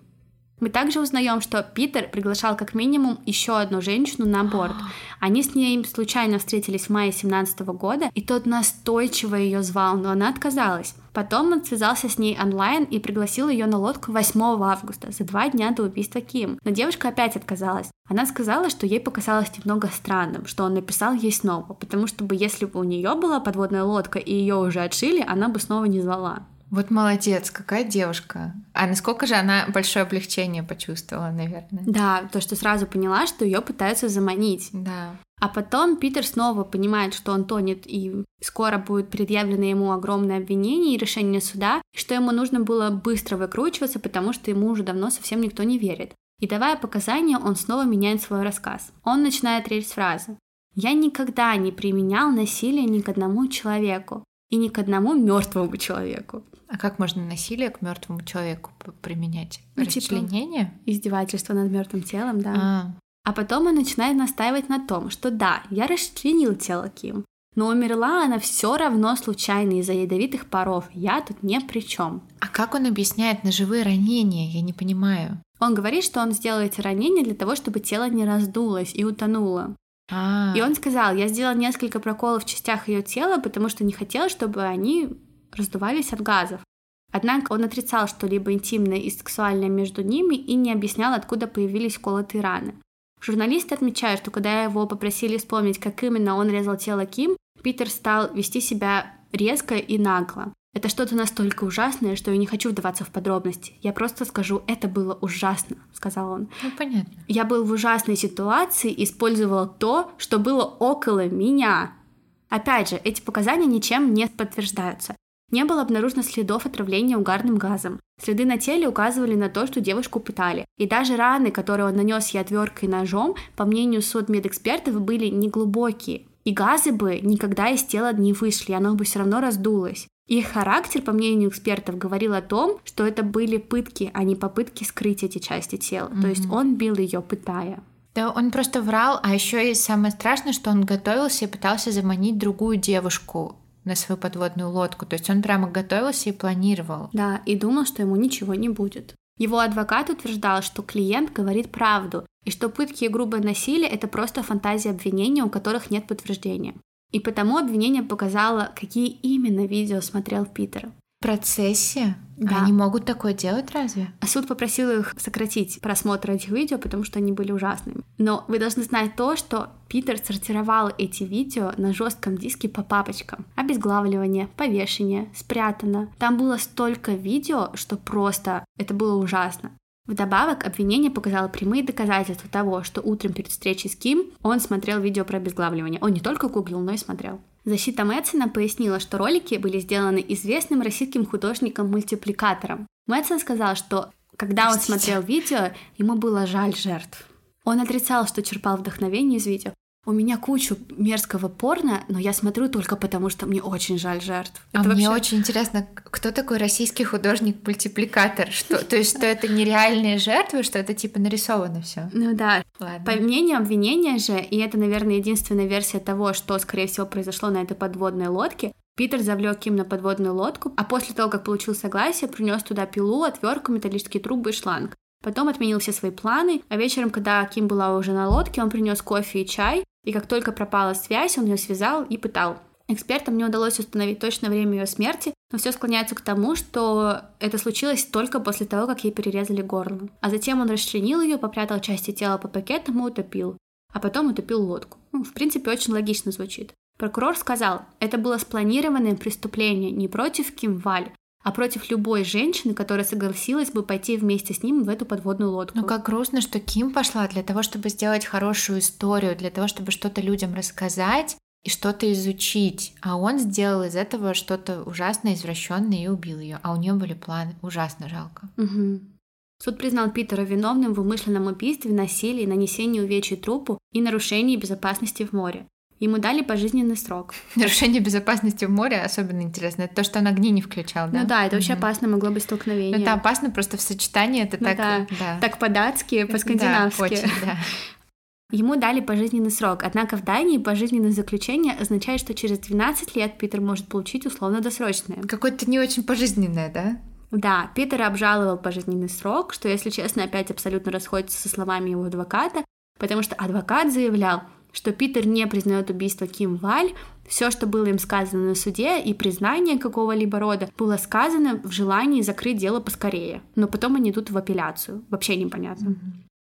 Speaker 1: Мы также узнаем, что Питер приглашал как минимум еще одну женщину на борт. Они с ней случайно встретились в мае 17 года, и тот настойчиво ее звал, но она отказалась. Потом он связался с ней онлайн и пригласил ее на лодку 8 августа, за два дня до убийства Ким. Но девушка опять отказалась. Она сказала, что ей показалось немного странным, что он написал ей снова, потому что бы если бы у нее была подводная лодка и ее уже отшили, она бы снова не звала.
Speaker 2: Вот молодец, какая девушка. А насколько же она большое облегчение почувствовала, наверное?
Speaker 1: Да, то, что сразу поняла, что ее пытаются заманить.
Speaker 2: Да.
Speaker 1: А потом Питер снова понимает, что он тонет, и скоро будет предъявлено ему огромное обвинение и решение суда, и что ему нужно было быстро выкручиваться, потому что ему уже давно совсем никто не верит. И давая показания, он снова меняет свой рассказ. Он начинает речь с фразы «Я никогда не применял насилие ни к одному человеку и ни к одному мертвому человеку».
Speaker 2: А как можно насилие к мертвому человеку применять?
Speaker 1: Ну, типа
Speaker 2: Расчленение?
Speaker 1: Типа издевательство над мертвым телом, да.
Speaker 2: А,
Speaker 1: А потом он начинает настаивать на том, что да, я расчленил тело Ким, но умерла она все равно случайно из-за ядовитых паров. Я тут ни при чем.
Speaker 2: а как он объясняет ножевые ранения? Я не понимаю.
Speaker 1: Он говорит, что он сделал эти ранения для того, чтобы тело не раздулось и утонуло.
Speaker 2: А,
Speaker 1: И он сказал, я сделал несколько проколов в частях ее тела, потому что не хотел, чтобы они раздувались от газов. Однако он отрицал что-либо интимное и сексуальное между ними и не объяснял, откуда появились колотые раны. Журналисты отмечают, что когда его попросили вспомнить, как именно он резал тело Ким, Питер стал вести себя резко и нагло. Это что-то настолько ужасное, что я не хочу вдаваться в подробности. Я просто скажу, это было ужасно, сказал он.
Speaker 2: ну понятно.
Speaker 1: Я был в ужасной ситуации и использовал то, что было около меня. Опять же, эти показания ничем не подтверждаются. Не было обнаружено следов отравления угарным газом. Следы на теле указывали на то, что девушку пытали. И даже раны, которые он нанес ей отверткой и ножом, по мнению судмедэкспертов, были неглубокие. И газы бы никогда из тела не вышли, оно бы все равно раздулось. Их характер, по мнению экспертов, говорил о том, что это были пытки, а не попытки скрыть эти части тела. То есть он бил ее, пытая.
Speaker 2: Да он просто врал, а еще и самое страшное, что он готовился и пытался заманить другую девушку на свою подводную лодку. То есть он прямо готовился и планировал.
Speaker 1: Да, и думал, что ему ничего не будет. Его адвокат утверждал, что клиент говорит правду, и что пытки и грубое насилие – это просто фантазия обвинения, у которых нет подтверждения. И потому обвинение показало, какие именно видео смотрел Питер.
Speaker 2: В процессе?
Speaker 1: Да.
Speaker 2: Они могут такое делать разве?
Speaker 1: А суд попросил их сократить просмотр этих видео, потому что они были ужасными. Но вы должны знать то, что Питер сортировал эти видео на жестком диске по папочкам. Обезглавливание, повешение, спрятано. Там было столько видео, что просто это было ужасно. Вдобавок, обвинение показало прямые доказательства того, что утром перед встречей с Ким он смотрел видео про обезглавливание. Он не только гуглил, но и смотрел. Защита Мэтсона пояснила, что ролики были сделаны известным российским художником-мультипликатором. Мэтсон сказал, что когда он
Speaker 2: Простите.
Speaker 1: смотрел видео, ему было жаль жертв. Он отрицал, что черпал вдохновение из видео. У меня кучу мерзкого порно, но я смотрю только потому, что мне очень жаль жертв.
Speaker 2: А
Speaker 1: Это
Speaker 2: мне
Speaker 1: вообще-
Speaker 2: очень интересно, кто такой российский художник-мультипликатор? Что, то есть, что это нереальные жертвы, что это типа нарисовано все?
Speaker 1: Ну да,
Speaker 2: Ладно.
Speaker 1: По мнению обвинения же, и это, наверное, единственная версия того, что, скорее всего, произошло на этой подводной лодке, Питер завлек Ким на подводную лодку, а после того, как получил согласие, принес туда пилу, отвертку, металлические трубы и шланг. Потом отменил все свои планы, а вечером, когда Ким была уже на лодке, он принес кофе и чай, и как только пропала связь, он ее связал и пытал. Экспертам не удалось установить точное время ее смерти, но все склоняется к тому, что это случилось только после того, как ей перерезали горло. А затем он расчленил ее, попрятал части тела по пакетам и утопил. А потом утопил лодку. Ну, в принципе, очень логично звучит. Прокурор сказал, это было спланированное преступление не против Ким Валь, а против любой женщины, которая согласилась бы пойти вместе с ним в эту подводную лодку.
Speaker 2: Ну как грустно, что Ким пошла для того, чтобы сделать хорошую историю, для того, чтобы что-то людям рассказать и что-то изучить. А он сделал из этого что-то ужасное, извращенное и убил ее. А у нее были планы. Ужасно жалко.
Speaker 1: Мгм. Суд признал Питера виновным в умышленном убийстве, насилии, нанесении увечий трупу и нарушении безопасности в море. Ему дали пожизненный срок.
Speaker 2: Нарушение безопасности в море особенно интересно. Это то, что он огни не включал, да?
Speaker 1: Ну да, это вообще
Speaker 2: Мгм.
Speaker 1: опасно могло быть столкновение.
Speaker 2: Ну, это опасно просто в сочетании, это
Speaker 1: Ну
Speaker 2: так...
Speaker 1: да.
Speaker 2: да.
Speaker 1: Так по-датски,
Speaker 2: Да,
Speaker 1: по-скандинавски.
Speaker 2: очень, да.
Speaker 1: Ему дали пожизненный срок, однако в Дании пожизненное заключение означает, что через 12 лет Питер может получить условно-досрочное.
Speaker 2: Какое-то не очень пожизненное, да?
Speaker 1: Да, Питер обжаловал пожизненный срок, что, если честно, опять абсолютно расходится со словами его адвоката, потому что адвокат заявлял, что Питер не признает убийство Ким Валь, все, что было им сказано на суде, и признание какого-либо рода, было сказано в желании закрыть дело поскорее. Но потом они идут в апелляцию. Вообще непонятно.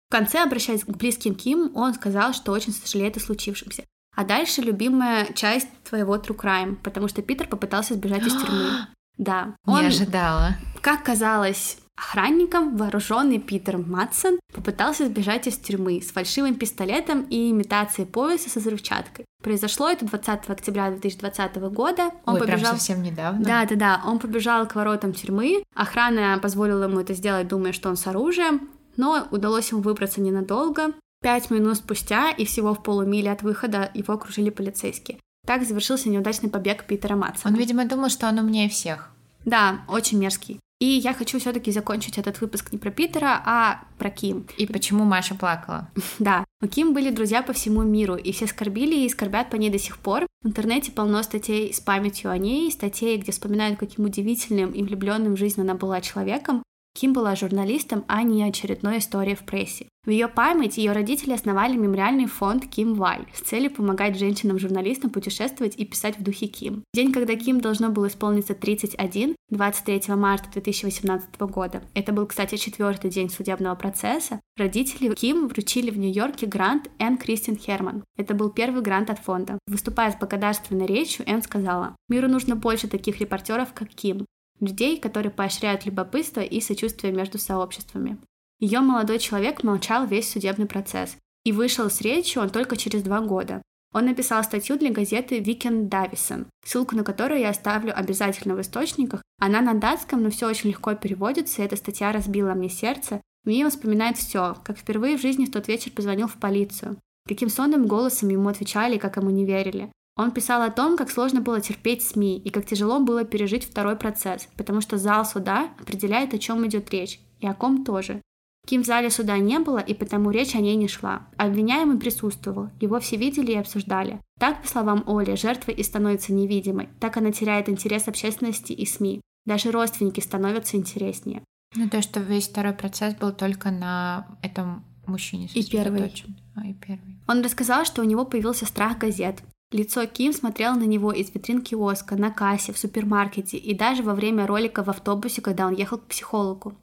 Speaker 1: В конце, обращаясь к близким Ким, он сказал, что очень сожалеет о случившемся. А дальше любимая часть твоего True Crime, потому что Питер попытался сбежать из тюрьмы. Да,
Speaker 2: Не
Speaker 1: он,
Speaker 2: ожидала.
Speaker 1: как казалось, Охранником вооруженный Питер Матсон попытался сбежать из тюрьмы с фальшивым пистолетом и имитацией пояса со взрывчаткой. Произошло это 20 октября 2020 года.
Speaker 2: Он Ой, побежал... прям совсем недавно.
Speaker 1: Да, да, да. Он побежал к воротам тюрьмы. Охрана позволила ему это сделать, думая, что он с оружием. Но удалось ему выбраться ненадолго. Пять минут спустя и всего в полумиле от выхода его окружили полицейские. Так завершился неудачный побег Питера Матсона.
Speaker 2: Он, видимо, думал, что он умнее всех.
Speaker 1: Да, очень мерзкий. И я хочу все-таки закончить этот выпуск не про Питера, а про Ким.
Speaker 2: И почему Маша плакала?
Speaker 1: Да, у Ким были друзья по всему миру, и все скорбили и скорбят по ней до сих пор. В интернете полно статей с памятью о ней, статей, где вспоминают, каким удивительным и влюбленным в жизнь она была человеком. Ким была журналистом, а не очередной историей в прессе. В ее память ее родители основали мемориальный фонд Ким Валь с целью помогать женщинам-журналистам путешествовать и писать в духе Ким. День, когда Ким должно было исполниться 31, 23 марта 2018 года. Это был, кстати, четвертый день судебного процесса. Родители Ким вручили в Нью-Йорке грант Энн Кристин Херман. Это был первый грант от фонда. Выступая с благодарственной речью, Энн сказала, «Миру нужно больше таких репортеров, как Ким людей, которые поощряют любопытство и сочувствие между сообществами. Ее молодой человек молчал весь судебный процесс, и вышел с речью он только через два года. Он написал статью для газеты Weekend Davison, ссылку на которую я оставлю обязательно в источниках. Она на датском, но все очень легко переводится, и эта статья разбила мне сердце. В вспоминает все, как впервые в жизни в тот вечер позвонил в полицию, каким сонным голосом ему отвечали и как ему не верили. Он писал о том, как сложно было терпеть СМИ и как тяжело было пережить второй процесс, потому что зал суда определяет, о чем идет речь, и о ком тоже. Ким в зале суда не было, и потому речь о ней не шла. Обвиняемый присутствовал, его все видели и обсуждали. Так, по словам Оли, жертва и становится невидимой, так она теряет интерес общественности и СМИ. Даже родственники становятся интереснее.
Speaker 2: Ну, то, что весь второй процесс был только на этом мужчине.
Speaker 1: И первый.
Speaker 2: А, и первый.
Speaker 1: Он рассказал, что у него появился страх газет. Лицо Ким смотрело на него из витрин киоска, на кассе, в супермаркете и даже во время ролика в автобусе, когда он ехал к психологу.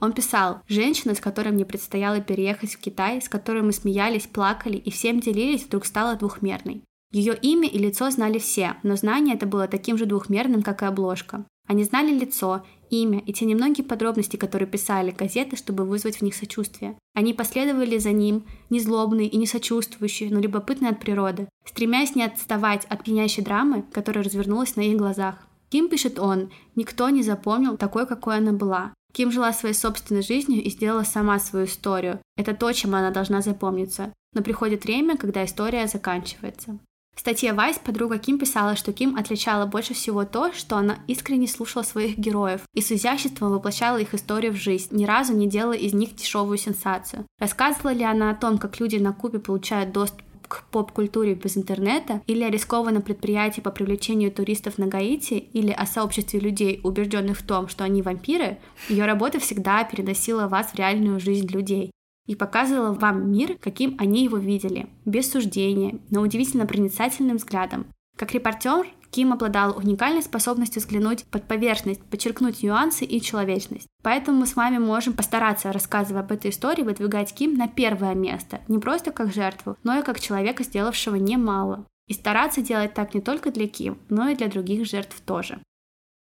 Speaker 1: Он писал, женщина, с которой мне предстояло переехать в Китай, с которой мы смеялись, плакали и всем делились, вдруг стала двухмерной. Ее имя и лицо знали все, но знание это было таким же двухмерным, как и обложка. Они знали лицо, имя и те немногие подробности, которые писали газеты, чтобы вызвать в них сочувствие. Они последовали за ним, не злобные и не сочувствующие, но любопытные от природы, стремясь не отставать от пьянящей драмы, которая развернулась на их глазах. Ким, пишет он, никто не запомнил такой, какой она была. Ким жила своей собственной жизнью и сделала сама свою историю. Это то, чем она должна запомниться. Но приходит время, когда история заканчивается. В статье Вайс подруга Ким писала, что Ким отличала больше всего то, что она искренне слушала своих героев и с изяществом воплощала их историю в жизнь, ни разу не делая из них дешевую сенсацию. Рассказывала ли она о том, как люди на Кубе получают доступ к поп-культуре без интернета, или о рискованном предприятии по привлечению туристов на Гаити, или о сообществе людей, убежденных в том, что они вампиры, ее работа всегда переносила вас в реальную жизнь людей и показывала вам мир, каким они его видели, без суждения, но удивительно проницательным взглядом. Как репортер, Ким обладал уникальной способностью взглянуть под поверхность, подчеркнуть нюансы и человечность. Поэтому мы с вами можем постараться, рассказывая об этой истории, выдвигать Ким на первое место, не просто как жертву, но и как человека, сделавшего немало. И стараться делать так не только для Ким, но и для других жертв тоже.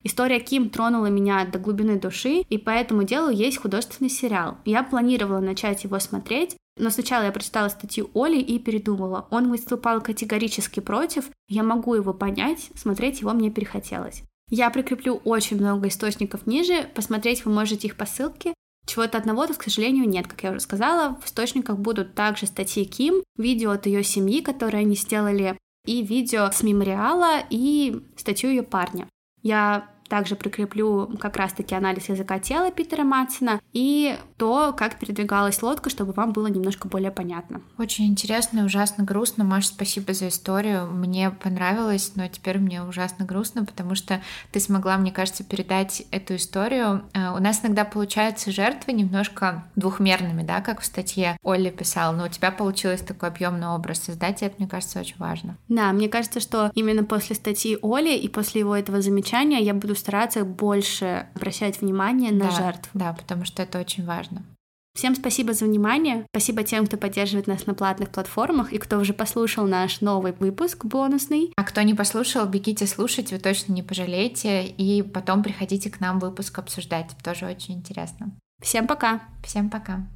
Speaker 1: История Ким тронула меня до глубины души, и по этому делу есть художественный сериал. Я планировала начать его смотреть, но сначала я прочитала статью Оли и передумала. Он выступал категорически против, я могу его понять, смотреть его мне перехотелось. Я прикреплю очень много источников ниже, посмотреть вы можете их по ссылке. Чего-то одного-то, к сожалению, нет, как я уже сказала. В источниках будут также статьи Ким, видео от ее семьи, которые они сделали, и видео с мемориала, и статью ее парня. Я также прикреплю как раз-таки анализ языка тела Питера Матсона и то, как передвигалась лодка, чтобы вам было немножко более понятно.
Speaker 2: Очень интересно и ужасно грустно. Маш, спасибо за историю. Мне понравилось, но теперь мне ужасно грустно, потому что ты смогла, мне кажется, передать эту историю. Э, у нас иногда получаются жертвы немножко двухмерными, да, как в статье Олли писал, но у тебя получилось такой объемный образ создать, и это, мне кажется, очень важно.
Speaker 1: Да, мне кажется, что именно после статьи Оли и после его этого замечания я буду стараться больше обращать внимание на
Speaker 2: да,
Speaker 1: жертв.
Speaker 2: Да, потому что это очень важно.
Speaker 1: Всем спасибо за внимание. Спасибо тем, кто поддерживает нас на платных платформах и кто уже послушал наш новый выпуск бонусный.
Speaker 2: А кто не послушал, бегите слушать, вы точно не пожалеете. И потом приходите к нам выпуск обсуждать. Тоже очень интересно.
Speaker 1: Всем пока.
Speaker 2: Всем пока.